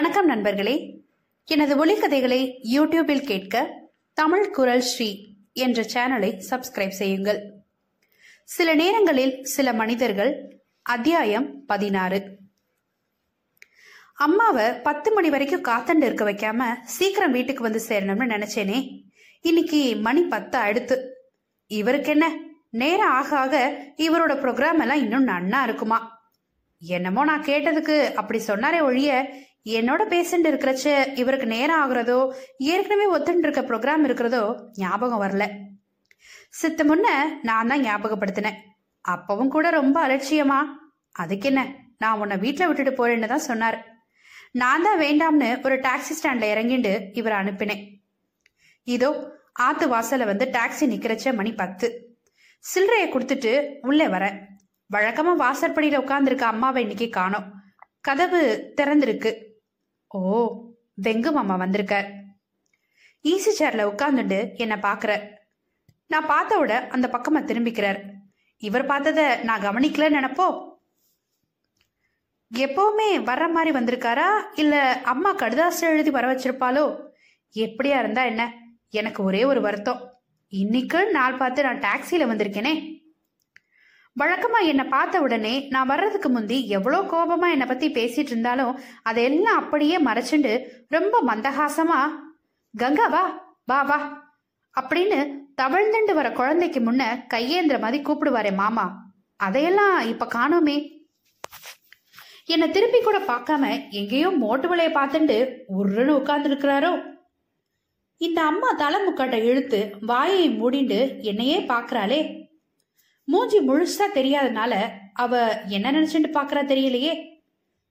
வணக்கம் நண்பர்களே. எனது ஒலிக்கதைகளை யூடியூபில் கேட்க தமிழ் குரல் ஸ்ரீ என்ற சேனலை சப்ஸ்கிரைப் செய்யுங்கள். சில நேரங்களில் சில மனிதர்கள் அத்தியாயம் பதினாறு. அம்மாவை பத்து மணி வரைக்கும் காத்தண்டு இருக்க வைக்காம சீக்கிரம் வீட்டுக்கு வந்து சேரணும்னு நினைச்சேனே. இன்னைக்கு மணி பத்து அடுத்து இவருக்கு என்ன? நேரம் ஆக ஆக இவரோட ப்ரோக்ராம் எல்லாம் இன்னும் நன்னா இருக்குமா? என்னமோ நான் கேட்டதுக்கு அப்படி சொன்னாரே ஒழிய என்னோட பேஷண்ட் இருக்கிறச்ச இவருக்கு நேரம் ஆகுறதோ ஏற்கனவே ஒத்துன்னு இருக்க ப்ரோக்ராம் இருக்கிறதோ ஞாபகம் வரல. சித்த முன்ன நான் தான் ஞாபகப்படுத்தினேன். அப்பவும் கூட ரொம்ப அலட்சியமா அதுக்கு என்ன? நான் உன்னை வீட்டில் விட்டுட்டு போறேன்னு தான் சொன்னார். நான் தான் வேண்டாம்னு ஒரு டாக்ஸி ஸ்டாண்ட்ல இறங்கிண்டு இவரை அனுப்பினேன். இதோ ஆத்து வாசல்ல வந்து டாக்ஸி நிக்கிறச்ச மணி பத்து. சில்லறைய கொடுத்துட்டு உள்ளே வரேன் வழக்கமா வாசற்படியில உட்கார்ந்திருக்க அம்மாவை இன்னைக்கு காணோம். கதவு திறந்திருக்கு. ஓ வெங்கு மாமா வந்திருக்கார். ஈசி சேர்ல உட்காந்துட்டு என்ன பாக்குறார் நான் பார்த்த விட அந்த பக்கமா திரும்பிக்கிறார். இவர் பார்த்தத நான் கவனிக்கல நினைப்போ? எப்பவுமே வர்ற மாதிரி வந்திருக்காரா? இல்ல அம்மா கடுதாசு எழுதி வர வச்சிருப்பாளோ? எப்படியா இருந்தா என்ன? எனக்கு ஒரே ஒரு வருத்தம். இன்னைக்கு நாள் பார்த்து நான் டாக்ஸில வந்திருக்கேனே. வழக்கமா என்னை பார்த்த உடனே நான் வர்றதுக்கு முந்தி எவ்வளோ கோபமா என்னை பத்தி பேசிட்டு இருந்தாலும் அதையெல்லாம் அப்படியே மறைச்சுண்டு ரொம்ப மந்தகாசமா கங்கா வா வா வா அப்படின்னு தவழ்ந்துண்டு வர குழந்தைக்கு முன்ன கையேந்திர மாதிரி கூப்பிடுவாரே மாமா. அதையெல்லாம் இப்ப காணோமே. என்னை திருப்பி கூட பார்க்காம எங்கேயோ மோட்டு வலைய பார்த்துண்டு உருன்னு உட்கார்ந்து இருக்கிறாரோ இந்த அம்மா தலை முக்காட்டை இழுத்து வாயை மூடிண்டு என்னையே பார்க்குறாளே. மூஞ்சி முழுசா தெரியாதனால அவ என்ன நினைச்சுட்டு பாக்குறா தெரியலையே.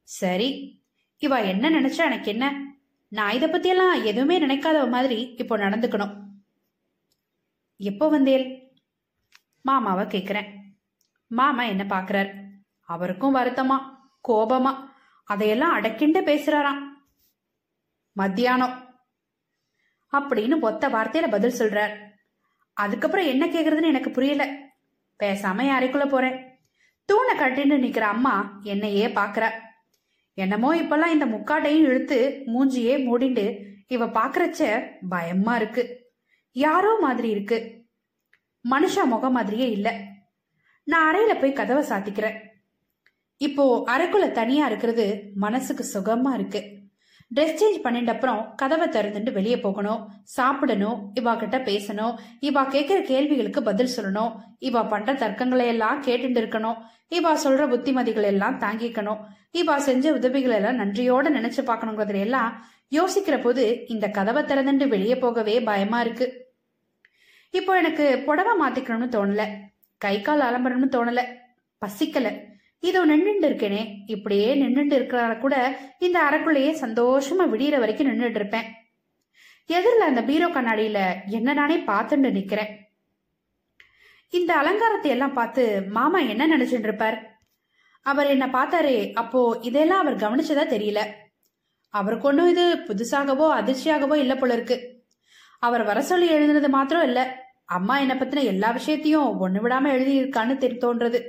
சரி இவ என்ன நினைச்சா எனக்கு என்ன? நான் இத பத்தியெல்லாம் எதுவுமே நினைக்காதவ மாதிரி இப்போ நடந்துக்கணும். எப்போ வந்தேல் மாமாவை கேக்குறேன். மாமா என்ன பாக்குறார்? அவருக்கும் வருத்தமா கோபமா அதையெல்லாம் அடக்கிண்டு பேசுறாராம். மத்தியானம். அப்படின்னு ஒத்த வார்த்தையில பதில் சொல்றார். அதுக்கப்புறம் என்ன கேக்குறதுன்னு எனக்கு புரியல. பேசாம அறைக்குள்ள போறேன். தூணை கட்டின்னு நிக்கிற அம்மா என்னையே பாக்குற. என்னமோ இப்பெல்லாம் இந்த முக்காட்டையும் இழுத்து மூஞ்சியே மூடிண்டு இவ பாக்குறச்ச பயமா இருக்கு. யாரோ மாதிரி இருக்கு. மனுஷா முகம் மாதிரியே இல்ல. நான் அறையில போய் கதவை சாத்திக்கிறேன். இப்போ அறைக்குள்ள தனியா இருக்கிறது மனசுக்கு சுகமா இருக்கு. ட்ரெஸ் சேஞ்ச் பண்ணிட்ட அப்புறம் கதவை திறந்துட்டு வெளியே போகணும். சாப்பிடணும். இவா கிட்ட பேசணும். இவா கேட்கிற கேள்விகளுக்கு பதில் சொல்லணும். இவா பண்ற தர்க்கங்களை எல்லாம் கேட்டுட்டு இருக்கணும். இவா சொல்ற புத்திமதிகள் எல்லாம் தாங்கிக்கணும். இவா செஞ்ச உதவிகள் எல்லாம் நன்றியோட நினைச்சு பார்க்கணுங்கிறதுல எல்லாம் யோசிக்கிற போது இந்த கதவை திறந்துட்டு வெளியே போகவே பயமா இருக்கு. இப்போ எனக்கு புடவை மாத்திக்கணும்னு தோணல. கை கால் அலம்பரணும்னு தோணல. பசிக்கல. இதோ நின்றுட்டு இருக்கேனே இப்படியே நின்றுட்டு இருக்கிறார கூட இந்த அறைக்குள்ளேயே சந்தோஷமா விடியற வரைக்கும் நின்றுட்டு இருப்பேன் எதிரில் அந்த பீரோ கண்ணாடியில என்ன நானே பார்த்துட்டு நிக்கிறேன். இந்த அலங்காரத்தை எல்லாம் பார்த்து மாமா என்ன நினைச்சுட்டு இருப்பார் அவர் என்ன பார்த்தாரே அப்போ இதெல்லாம் அவர் கவனிச்சதா தெரியல. அவருக்கு ஒன்றும் இது புதுசாகவோ அதிர்ச்சியாகவோ இல்லை போல இருக்கு. அவர் வர சொல்லி எழுதுனது மாத்திரம் இல்லை. அம்மா என்னை பத்தின எல்லா விஷயத்தையும் ஒண்ணு விடாம எழுதியிருக்கான்னு தெரி தோன்றது.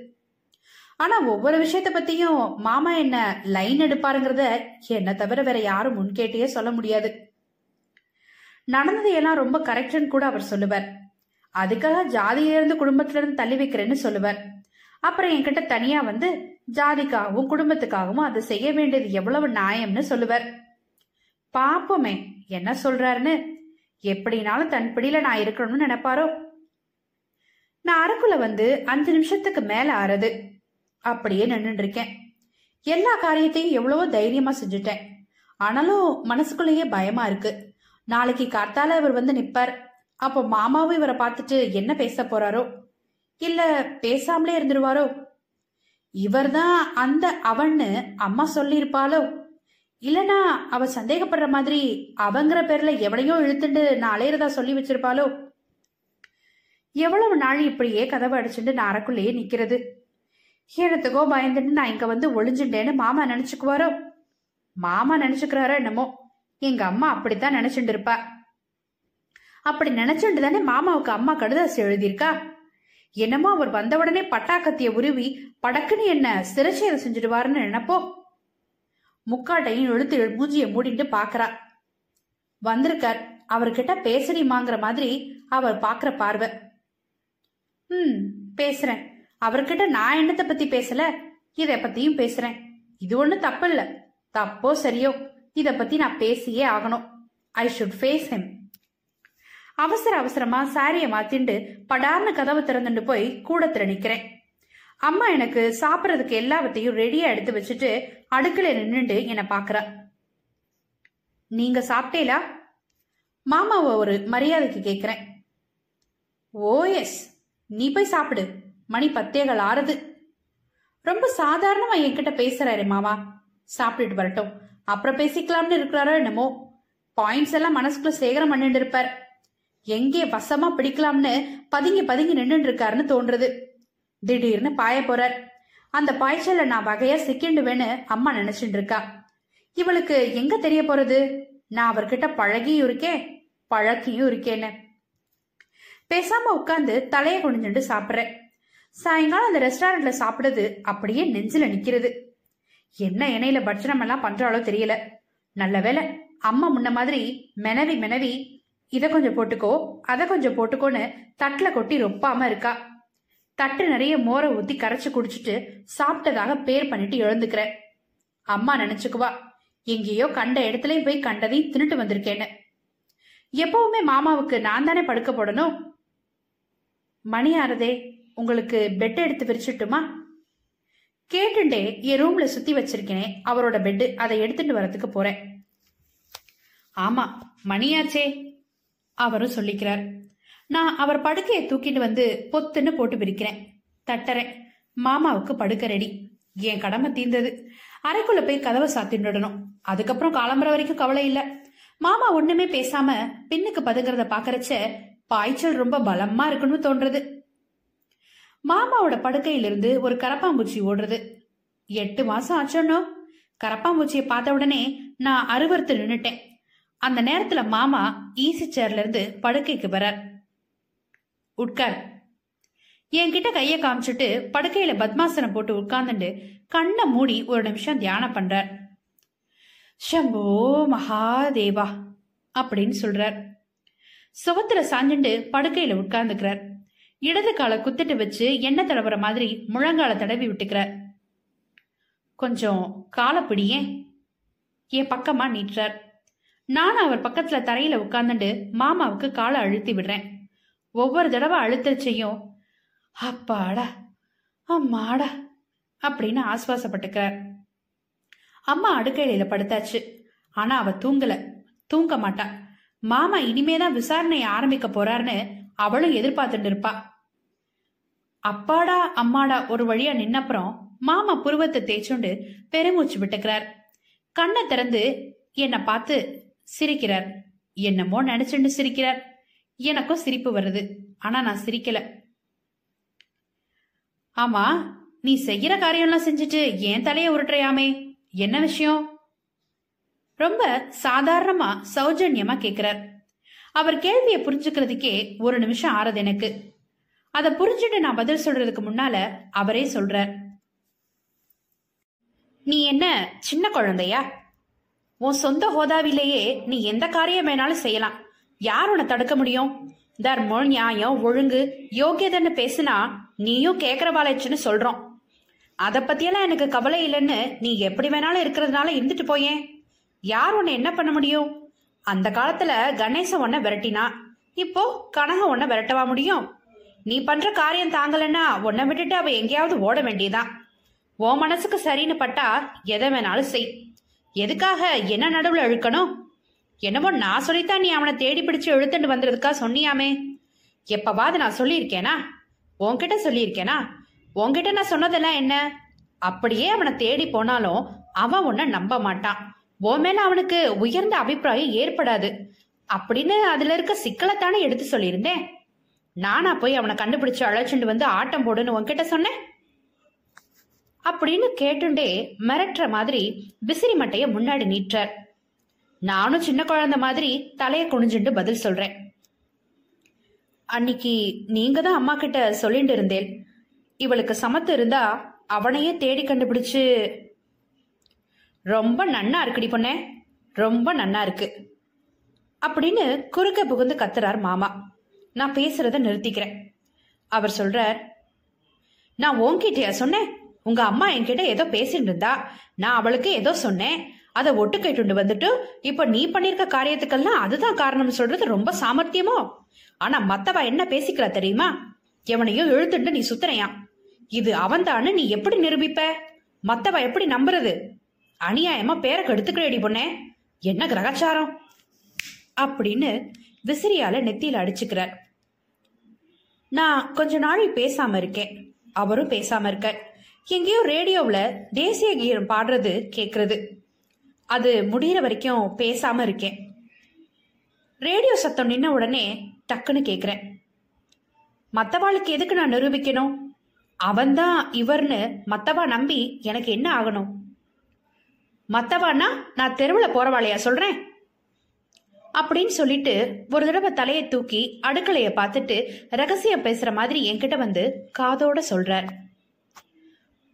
ஆனா ஒவ்வொரு விஷயத்த பத்தியும் மாமா என்ன லைன் எடுப்பாருங்கிறத என்ன தவிர வேற யாரும் முன்கேட்டியே சொல்ல முடியாது. நடந்ததையெல்லாம் ரொம்ப கரெக்ட்னு கூட அவர் சொல்லுவார். அதுக்காக ஜாதியிலிருந்து குடும்பத்துல இருந்து தள்ளி வைக்கிறேன்னு சொல்லுவார். அப்புறம் என்கிட்ட தனியா வந்து ஜாதிக்காகவும் குடும்பத்துக்காகவும் அதை செய்ய வேண்டியது எவ்வளவு நியாயம்னு சொல்லுவார். பாப்போமே என்ன சொல்றாருன்னு எப்படினாலும் தன் பிடியில நான் இருக்கணும்னு நினைப்பாரோ? நான் அறைக்குள்ள வந்து அஞ்சு நிமிஷத்துக்கு மேல ஆறுது. அப்படியே நின்றுட்டு இருக்கேன் எல்லா காரியத்தையும் எவ்வளவோ தைரியமா செஞ்சுட்டேன். ஆனாலும் மனசுக்குள்ளேயே பயமா இருக்கு. நாளைக்கு கார்த்தால இவர் வந்து நிப்பார். அப்போ மாமாவும் இவரை பார்த்துட்டு என்ன பேச போறாரோ? இல்ல பேசாமலே இருந்துருவாரோ? இவர்தான் அந்த அவன்னு அம்மா சொல்லியிருப்பாளோ? இல்லனா அவ சந்தேகப்படுற மாதிரி அவங்கிற பேர்ல எவனையோ இழுத்துட்டு நான் அலையிறதா சொல்லி வச்சிருப்பாளோ? எவ்வளவு நாள் இப்படியே கதவை அடிச்சுட்டு நான் அறக்குள்ளேயே நிக்கிறது. ஈழத்துக்கோ பயந்துட்டு நான் இங்க வந்து ஒளிஞ்சுட்டேன்னு மாமா நினைச்சுக்குவாரோ? மாமா நினைச்சுக்கிறாரோ என்னமோ? எங்க அம்மா அப்படித்தான் நினைச்சுட்டு இருப்பா. அப்படி நினைச்சுட்டு தானே மாமாவுக்கு அம்மா கடுதாசி எழுதியிருக்கா? என்னமோ அவர் வந்த உடனே பட்டாக்கத்திய உருவி படக்குன்னு என்ன சிறைச்சேதம் செஞ்சுடுவாருன்னு நினைப்போ? முக்காட்டையும் எழுத்து மூஞ்சிய மூடிட்டு பாக்குறா. வந்திருக்கார். அவர்கிட்ட பேசுறீமாங்கிற மாதிரி அவர் பாக்குற பார்வை. ம் பேசுறேன். அவர்கிட்ட நான் என்னத்தை பத்தி பேசல? இத பத்தியும் பேசுறேன். இது ஒண்ணு தப்பு இல்ல தப்போ சரியோ இத பத்தி நான் பேசியே ஆகணும். ஐ ஷுட் ஃபேஸ் ஹிம் அவசர அவசரமா சாரிய மாத்திண்டு படார்னு கதவை திறந்துட்டு போய் கூடத்துல நிக்கிறேன். அம்மா எனக்கு சாப்பிட்றதுக்கு எல்லாவற்றையும் ரெடியா எடுத்து வச்சுட்டு அடுக்கல நின்னுட்டு என்னை பாக்குறா. நீங்க சாப்பிட்டேலா மாமாவை ஒரு மரியாதைக்கு கேக்குறேன். ஓ எஸ் நீ போய் சாப்பிடு. மணி பத்தேகள் ஆறுது. ரொம்ப சாதாரணமா என்கிட்ட பேசுறாரு மாமா. சாப்பிட்டுட்டு வரட்டும். அப்புறம் பேசிக்கலாம்னு இருக்கிறாரோ என்னமோ. பாயிண்ட்ஸ் எல்லாம் மனசுக்குள்ள சேகரம் பண்ணிட்டு இருப்பார். எங்கே வசமா பிடிக்கலாம்னு பதுங்கி பதுங்கி நின்னுட்டு இருக்காருன்னு தோன்றுது. திடீர்னு பாய போறார். அந்த பாய்ச்சல நான் வகையா சிக்கிண்டுவேன்னு அம்மா நினைச்சிட்டு இருக்கா. இவளுக்கு எங்க தெரிய போறது? நான் அவர்கிட்ட பழகியும் இருக்கேன் பழக்கியும் இருக்கேன்னு. பேசாம உட்காந்து தலைய குனிஞ்சுட்டு சாப்பிட்றேன். சாயங்காலம் அந்த ரெஸ்டாரண்ட்ல சாப்பிடுறது அப்படியே நெஞ்சில நிக்கிறது. என்ன எண்ணெயில பட்சணம் எல்லாம் பண்றாலோ தெரியல. நல்ல வேலை அம்மா முன்ன மாதிரி மெனவி மெனவி இதை கொஞ்சம் போட்டுக்கோ அதை கொஞ்சம் போட்டுக்கோன்னு தட்டுல கொட்டி ரொப்பாம இருக்கா? தட்டு நிறைய மோரை ஊத்தி கரைச்சு குடிச்சிட்டு சாப்பிட்டதாக பேர் பண்ணிட்டு எழுந்துக்கிற. அம்மா நினைச்சுக்குவா எங்கேயோ கண்ட இடத்துலயும் போய் கண்டதையும் தின்னுட்டு வந்திருக்கேன்னு. எப்பவுமே மாமாவுக்கு நான் தானே படுக்க போடணும்? மணி ஆறதே உங்களுக்கு பெட் எடுத்து விரிச்சிட்டுமா? கேட்டுண்டே என் ரூம்ல சுத்தி வச்சிருக்கேனே அவரோட பெட்டு அதை எடுத்துட்டு வரதுக்கு போறேன். ஆமா மணியாச்சே அவரும் சொல்லிக்கிறார். நான் அவர் படுக்கையை தூக்கிட்டு வந்து பொத்துன்னு போட்டு பிரிக்கிறேன் தட்டறேன். மாமாவுக்கு படுக்க ரெடி என் கடமை தீர்ந்தது. அறைக்குள்ள போய் கதவை சாத்திட்டுடணும் அதுக்கப்புறம் காலம்பர வரைக்கும் கவலை இல்ல. மாமா ஒண்ணுமே பேசாம பின்னுக்கு பதுங்கிறத பாக்குறச்ச பாய்ச்சல் ரொம்ப பலமா இருக்குன்னு தோன்றது. மாமாவோட படுக்கையிலிருந்து ஒரு கரப்பாம்பூச்சி ஓடுறது. எட்டு மாசம் ஆச்சோன்னோ கரப்பாம்பூச்சியை பார்த்த உடனே நான் அருவறுத்து நின்னுட்டேன். அந்த நேரத்துல மாமா ஈசி சேர்ல இருந்து படுக்கைக்கு வரார். உட்கார். என்கிட்ட கைய காமிச்சிட்டு படுக்கையில பத்மாசனம் போட்டு உட்கார்ந்துட்டு கண்ணை மூடி ஒரு நிமிஷம் தியானம் பண்றார். ஷம்போ மகாதேவா அப்படின்னு சொல்றார். சுவத்துல சாஞ்சுண்டு படுக்கையில உட்கார்ந்துக்கிறார். இடது காலை குத்திட்டு வச்சு எண்ணெய் தடவுற மாதிரி முழங்கால தடவி விட்டுக்கிறார் கொஞ்சம் காலை பிடியே. என் பக்கமா நீட்டுறார் நானும் அவர் பக்கத்துல தரையில உட்கார்ந்துட்டு மாமாவுக்கு காலை அழுத்தி விடுறேன். ஒவ்வொரு தடவை அழுத்தச்சையும் அப்பாடா அம்மாடா அப்படின்னு ஆஸ்வாசப்பட்டுக்கிறார். அம்மா அடுக்கையில படுத்தாச்சு. ஆனா அவ தூங்கல. தூங்க மாட்டா. மாமா இனிமேதான் விசாரணையை ஆரம்பிக்க போறாருன்னு அவளும் எதிர்பார்த்துட்டு இருப்பா. அப்பாடா அம்மாடா ஒரு வழியா நின்னப்புறம் மாமா புருவத்தை தேய்ச்சுண்டு பெருமூச்சு விட்டுக்கிறார். கண்ணை திறந்து என்னை பார்த்து சிரிக்கிறார். என்னமோ நினைச்சுண்டு சிரிக்கிறார். எனக்கும் சிரிப்பு வருது. ஆனா நான் சிரிக்கல. ஆமா நீ செய்யற காரியம்லாம் செஞ்சுட்டு ஏன் தலைய உருட்டுறையாமே? என்ன விஷயம்? ரொம்ப சாதாரணமா சௌஜன்யமா கேக்குறார். அவர் கேள்வியை புரிஞ்சுக்கிறதுக்கே ஒரு நிமிஷம் ஆறுது எனக்கு. அதை புரிஞ்சுட்டு நான் பதில் சொல்றதுக்கு முன்னால அவரே சொல்றார் நீ என்ன சின்ன குழந்தையா? உன் சொந்த ஹோதாவிலேயே நீ எந்த காரியம் வேணாலும் செய்யலாம். யார் உன்னை தடுக்க முடியும்? தர்மம் நியாயம் ஒழுங்கு யோகியதைன்னு பேசினா நீயும் கேக்குறவாளைச்சுன்னு சொல்றோம். அதை பத்தியெல்லாம் எனக்கு கவலை இல்லைன்னு நீ எப்படி வேணாலும் இருக்கிறதுனால இருந்துட்டு போயேன். யார் உன்னை என்ன பண்ண முடியும்? அந்த காலத்துல கணேசன் உன்னை விரட்டினா இப்போ கனக உன்னை விரட்டவா முடியும்? நீ பண்ற காரியம் தாங்கலன்னா உன்னை விட்டுட்டு அவ எங்கேயாவது ஓட வேண்டியதான் உன் மனசுக்கு சரின்னு பட்டா எதை வேணாலும் செய். எதுக்காக என்ன நடுவில் இழுக்கணும்? என்னமோ நான் சொல்லித்தான் நீ அவனை தேடி பிடிச்சு இழுத்துட்டு வந்ததுக்கா சொன்னியாமே. எப்பவாவது நான் சொல்லியிருக்கேனா? உன்கிட்ட சொல்லியிருக்கேனா? உன்கிட்ட நான் சொன்னதெல்லாம் என்ன? அப்படியே அவனை தேடி போனாலும் அவன் உன்னை நம்ப மாட்டான். உன் மேல அவனுக்கு உயர்ந்த அபிப்பிராயம் ஏற்படாது. அப்படின்னு அதுல இருக்க சிக்கலைத்தானே எடுத்து சொல்லியிருந்தேன். நானா போய் அவனை கண்டுபிடிச்சு அழைச்சிட்டு வந்து ஆட்டம் போடுன்னு உன்கிட்ட சொன்னேன்? அப்படின்னு கேட்டுண்டே மிரட்டுற மாதிரி விசிறி மட்டைய முன்னாடி நீட்டார் நானும் சின்ன குழந்தை மாதிரி தலைய குனிஞ்சுட்டு பதில் சொல்றேன். அன்னைக்கு நீங்க தான் அம்மா கிட்ட சொல்லிட்டு இருந்தேன். இவளுக்கு சமத்து இருந்தா அவனையே தேடி கண்டுபிடிச்சு. ரொம்ப நன்னா இருக்குடி பொண்ணே ரொம்ப நன்னா இருக்கு. அப்படின்னு குறுக்க புகுந்து கத்துறார் மாமா. நான் பேசுறத நிறுத்திக்கிறேன். அவர் சொல்றார் நான் உன்கிட்டயா சொன்னேன்? உங்க அம்மா என்கிட்ட ஏதோ பேசிட்டு இருந்தா நான் அவளுக்கு ஏதோ சொன்னேன். அதை ஒட்டு கேட்டுண்டு வந்துட்டு இப்ப நீ பண்ணிருக்க காரியத்துக்கெல்லாம் அதுதான் காரணம் சொல்றது ரொம்ப சாமர்த்தியமோ? ஆனா மத்தவ என்ன பேசிக்கிறா தெரியுமா? எவனையும் இழுத்துட்டு நீ சுத்துறையா இது அவன்தான்னு நீ எப்படி நிரூபிப்ப? மத்தவ எப்படி நம்புறது? அநியாயமா பேரை கெடுத்துக்கிறேடி பொண்ணே. என்ன கிரகச்சாரம்? அப்படின்னு விசிறியால நெத்தியில் அடிச்சுக்கிறார். நான் கொஞ்ச நாள் பேசாம இருக்கேன். அவரும் பேசாம இருக்கார். எங்கேயோ ரேடியோவில் தேசிய கீதம் பாடுறது கேட்கறது அது முடிகிற வரைக்கும் பேசாம இருக்கேன். ரேடியோ சத்தம் நின்ன உடனே டக்குன்னு கேட்குறேன் மற்றவாளுக்கு எதுக்கு நான் நிரூபிக்கணும்? அவன்தான் இவர்னு மத்தவா நம்பி எனக்கு என்ன ஆகணும்? மத்தவான்னா நான் தெருவில் போறவாளையா சொல்றேன்? அப்படின்னு சொல்லிட்டு ஒரு தடவை தலையை தூக்கி அடுக்கலைய பார்த்துட்டு ரகசியம் பேசுற மாதிரி என்கிட்ட வந்து காதோட சொல்றார்.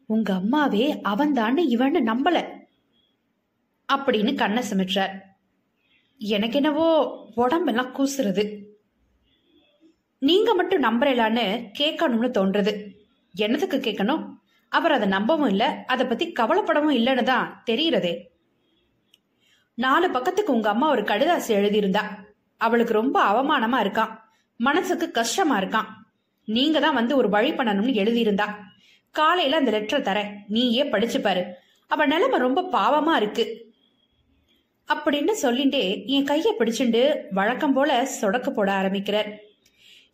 உங்க அம்மாவே அவன்தான்னு இவன்னு நம்பல அப்படின்னு கண்ணை சுமிட்றார். எனக்கு என்னவோ உடம்பெல்லாம் கூசுறது. நீங்க மட்டும் நம்புறலான்னு கேட்கணும்னு தோன்றது. என்னதுக்கு கேட்கணும்? அவர் அதை நம்பவும் இல்லை அதை பத்தி கவலைப்படவும் இல்லைன்னு தான் தெரியறதே. நாலு பக்கத்துக்கு உங்க அம்மா ஒரு கடிதாசி எழுதியிருந்தா. அவளுக்கு ரொம்ப அவமானமா இருக்கான். மனசுக்கு கஷ்டமா இருக்கான். நீங்க தான் வந்து ஒரு வழி பண்ணணும்னு எழுதியிருந்தா. காலையில அந்த லெட்டரை தரேன் நீயே படிச்சு பாரு. அவ நிலைமை ரொம்ப பாவமா இருக்கு. அப்படின்னு சொல்லிண்டே என் கையை பிடிச்சுண்டு வழக்கம் போல சொடக்க போட ஆரம்பிக்கிறார்.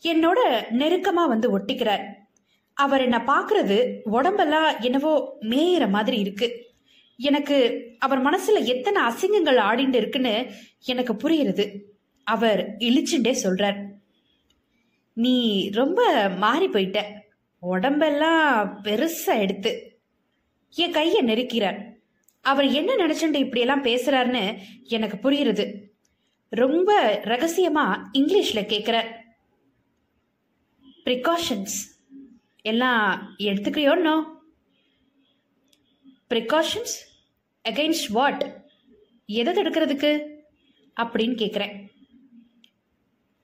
என்னோட நெருக்கமா வந்து ஒட்டிக்கிறார். அவர் என்ன பாக்குறது உடம்பெல்லாம் என்னவோ மேயிற மாதிரி இருக்கு. எனக்கு அவர் மனசுல எத்தனை அசிங்கங்கள் ஆடிண்டு இருக்குன்னு எனக்கு புரியுறது அவர் இழிச்சுண்டே சொல்றார். நீ ரொம்ப மாறி போயிட்ட. உடம்பெல்லாம் பெருசா எடுத்து. என் கையை நெருக்கிறார். அவர் என்ன நினைச்சுட்டு இப்படியெல்லாம் பேசுறாருன்னு எனக்கு புரியுறது ரொம்ப ரகசியமா இங்கிலீஷ்ல கேட்கிறார் ப்ரிகாஷன்ஸ் எல்லாம் எடுத்துக்கிறியோன்னோ? ப்ரிகாஷன்ஸ் அகைன்ஸ்ட் வாட் எதை தடுக்கிறதுக்கு? அப்படின்னு கேட்குறேன்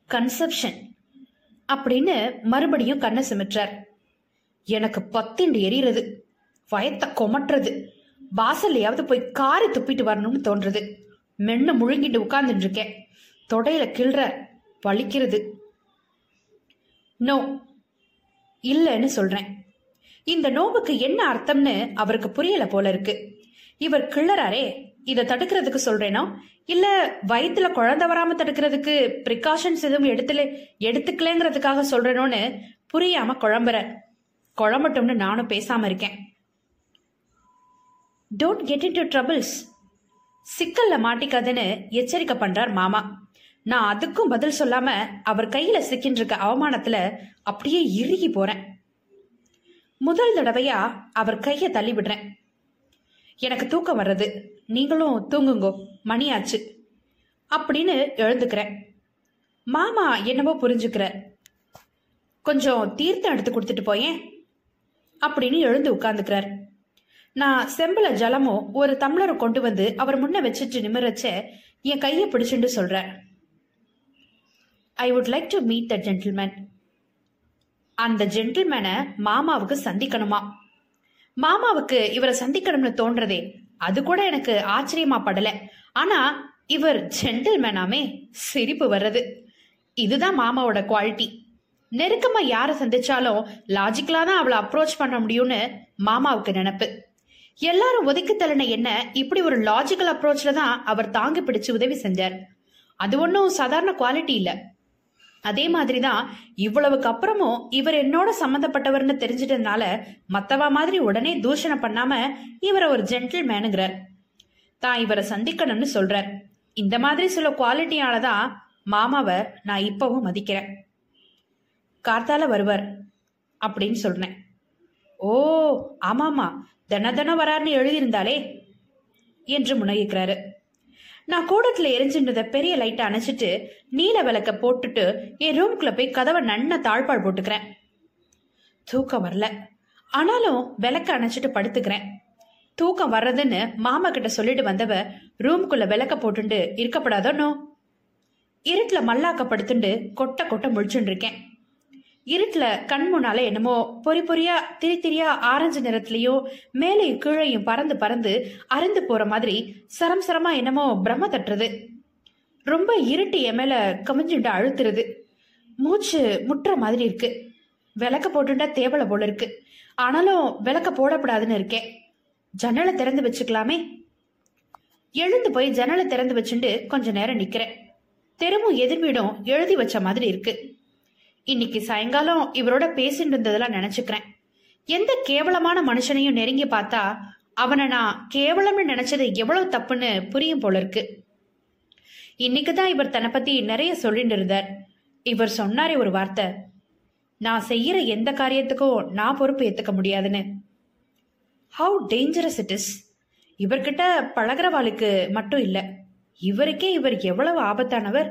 கன்செப்ஷன் அப்படின்னு மறுபடியும் கண்ணை சிமிட்டார் எனக்கு பத்திண்டு எரியறது வயத்தை கொமட்டுறது வாசல்லையாவது போய் காரை துப்பிட்டு வரணும்னு தோன்றது. மென்னு முழுங்கிட்டு உட்கார்ந்துட்டு இருக்கேன். தொடையில கிள்ற வலிக்கிறது. நோ இல்லைன்னு சொல்றேன். இந்த நோவுக்கு என்ன அர்த்தம்னு அவருக்கு புரியல போல இருக்கு. இவர் கிள்ளறாரே இதை தடுக்கிறதுக்கு சொல்றேனா? இல்ல வயித்துல குழந்தை வராம தடுக்கிறதுக்கு ப்ரிகாஷன்ஸ் எதுவும் எடுத்துல எடுத்துக்கலங்கிறதுக்காக சொல்றேனோன்னு புரியாம குழம்புற. குழம்பட்டும்னு நானும் பேசாம இருக்கேன். Don't get into troubles சிக்கல்ல மாட்டிக்காதுன்னு எச்சரிக்கை பண்றார் மாமா. நான் அதுக்கும் பதில் சொல்லாம அவர் கையில சிக்கின்னு இருக்க அவமானத்துல அப்படியே இறுகி போறேன். முதல் தடவையா அவர் கையை தள்ளி விடுறேன் எனக்கு தூக்கம் வர்றது. நீங்களும் தூங்குங்கோ. மணியாச்சு. அப்படின்னு எழுந்துக்கிறேன். மாமா என்னவோ புரிஞ்சுக்கிறார் கொஞ்சம் தீர்த்தம் எடுத்து கொடுத்துட்டு போயேன். அப்படின்னு எழுந்து உட்கார்ந்துக்கிறார். நான் செம்பல ஜலமும் ஒரு தம்ளரும் கொண்டு வந்து அவர் முன்ன வச்சுட்டு நிமிரச்ச என் கையை பிடிச்சுட்டு சொல்றேன் I would like to meet the gentleman அந்த ஜென்டில்மேனை மாமாவுக்கு சந்திக்கணுமா? மாமாவுக்கு இவரை சந்திக்கணும்னு தோன்றதே அது கூட எனக்கு ஆச்சரியமா படல. ஆனா இவர் ஜென்டில்மேனாமே சிரிப்பு வர்றது. இதுதான் மாமாவோட குவாலிட்டி நெருக்கமா யாரை சந்திச்சாலும் லாஜிக்கலா தான் அவளை அப்ரோச் பண்ண முடியும்னு மாமாவுக்கு நினப்பு. எல்லாரும் ஒதுக்கி தள்ளின என்ன இப்படி ஒரு லாஜிக்கல் அப்ரோச்ல தான் அவர் தாங்கி பிடிச்சு உதவி செஞ்சார். அது ஒன்றும் சாதாரண குவாலிட்டி இல்லை. அதே மாதிரி தான் இவ்வளவுக்கு அப்புறமும் இவர் என்னோட சம்மந்தப்பட்டவர்னு தெரிஞ்சிட்டதுனால மத்தவா மாதிரி உடனே தூஷணம் பண்ணாம இவரை ஒரு ஜென்டில் மேனுங்கிறார் தான் இவரை சந்திக்கணும்னு சொல்றார். இந்த மாதிரி சில குவாலிட்டியால தான் மாமாவை நான் இப்பவும் மதிக்கிறேன். கார்த்தால வருவார் அப்படின்னு சொல்றேன். ஓ ஆமாமா தன தினம் வரார்னு எழுதியிருந்தாலே என்று முனகிக்கிறாரு. நான் கூடத்துல எரிஞ்சின்றத பெரிய லைட்டை அணைச்சிட்டு நீல விளக்க போட்டுட்டு என் ரூம்குள்ள போய் கதவை நன்ன தாழ்பாள் போட்டுக்கிறேன். தூக்கம் வரல. ஆனாலும் விளக்க அணைச்சிட்டு படுத்துக்கிறேன். தூக்கம் வர்றதுன்னு மாமா கிட்ட சொல்லிட்டு வந்தவ ரூம்குள்ள விளக்க போட்டுண்டு இருக்கப்படாதோனோ இருட்டுல மல்லாக்க படுத்துண்டு கொட்ட கொட்ட முழிச்சுட்டு இருக்கேன். இருட்டில் கண் முன்னால என்னமோ பொறி பொறியா திரி திரியா ஆரஞ்சு நிறத்துலயும் மேலையும் கீழையும் பறந்து பறந்து அருந்து போற மாதிரி சரம் சரமா என்னமோ பிரம்ம தட்டுறது. ரொம்ப இருட்டு என் மேல கமிஞ்சுண்டு அழுத்துறது. மூச்சு முட்டுற மாதிரி இருக்கு. விளக்க போட்டுண்டா தேவலை போல இருக்கு. ஆனாலும் விளக்க போடக்கூடாதுன்னு இருக்கேன். ஜன்னலை திறந்து வச்சுக்கலாமே. எழுந்து போய் ஜன்னலை திறந்து வச்சுட்டு கொஞ்ச நேரம் நிக்கிறேன். தெருவும் எதிர்வீடும் எழுதி வச்ச மாதிரி இருக்கு. இன்னைக்கு சாயங்காலம் இவரோட பேசிட்டு இருந்ததெல்லாம் நினைச்சுக்கிறேன். எந்த கேவலமான மனுஷனையும் நெருங்கி பார்த்தா அவனை நான் கேவலம்னு நினைச்சது எவ்வளவு தப்புன்னு புரியும் போல இருக்கு. இன்னைக்கு தான் இவர் தன்னை பத்தி நிறைய சொல்லிட்டு இருந்தார். இவர் சொன்னாரே ஒரு வார்த்தை நான் செய்யற எந்த காரியத்துக்கும் நான் பொறுப்பு ஏத்துக்க முடியாதுன்னு. ஹவு டேஞ்சரஸ் இட் இஸ் இவர்கிட்ட பழகிறவாளுக்கு மட்டும் இல்லை இவருக்கே இவர் எவ்வளவு ஆபத்தானவர்.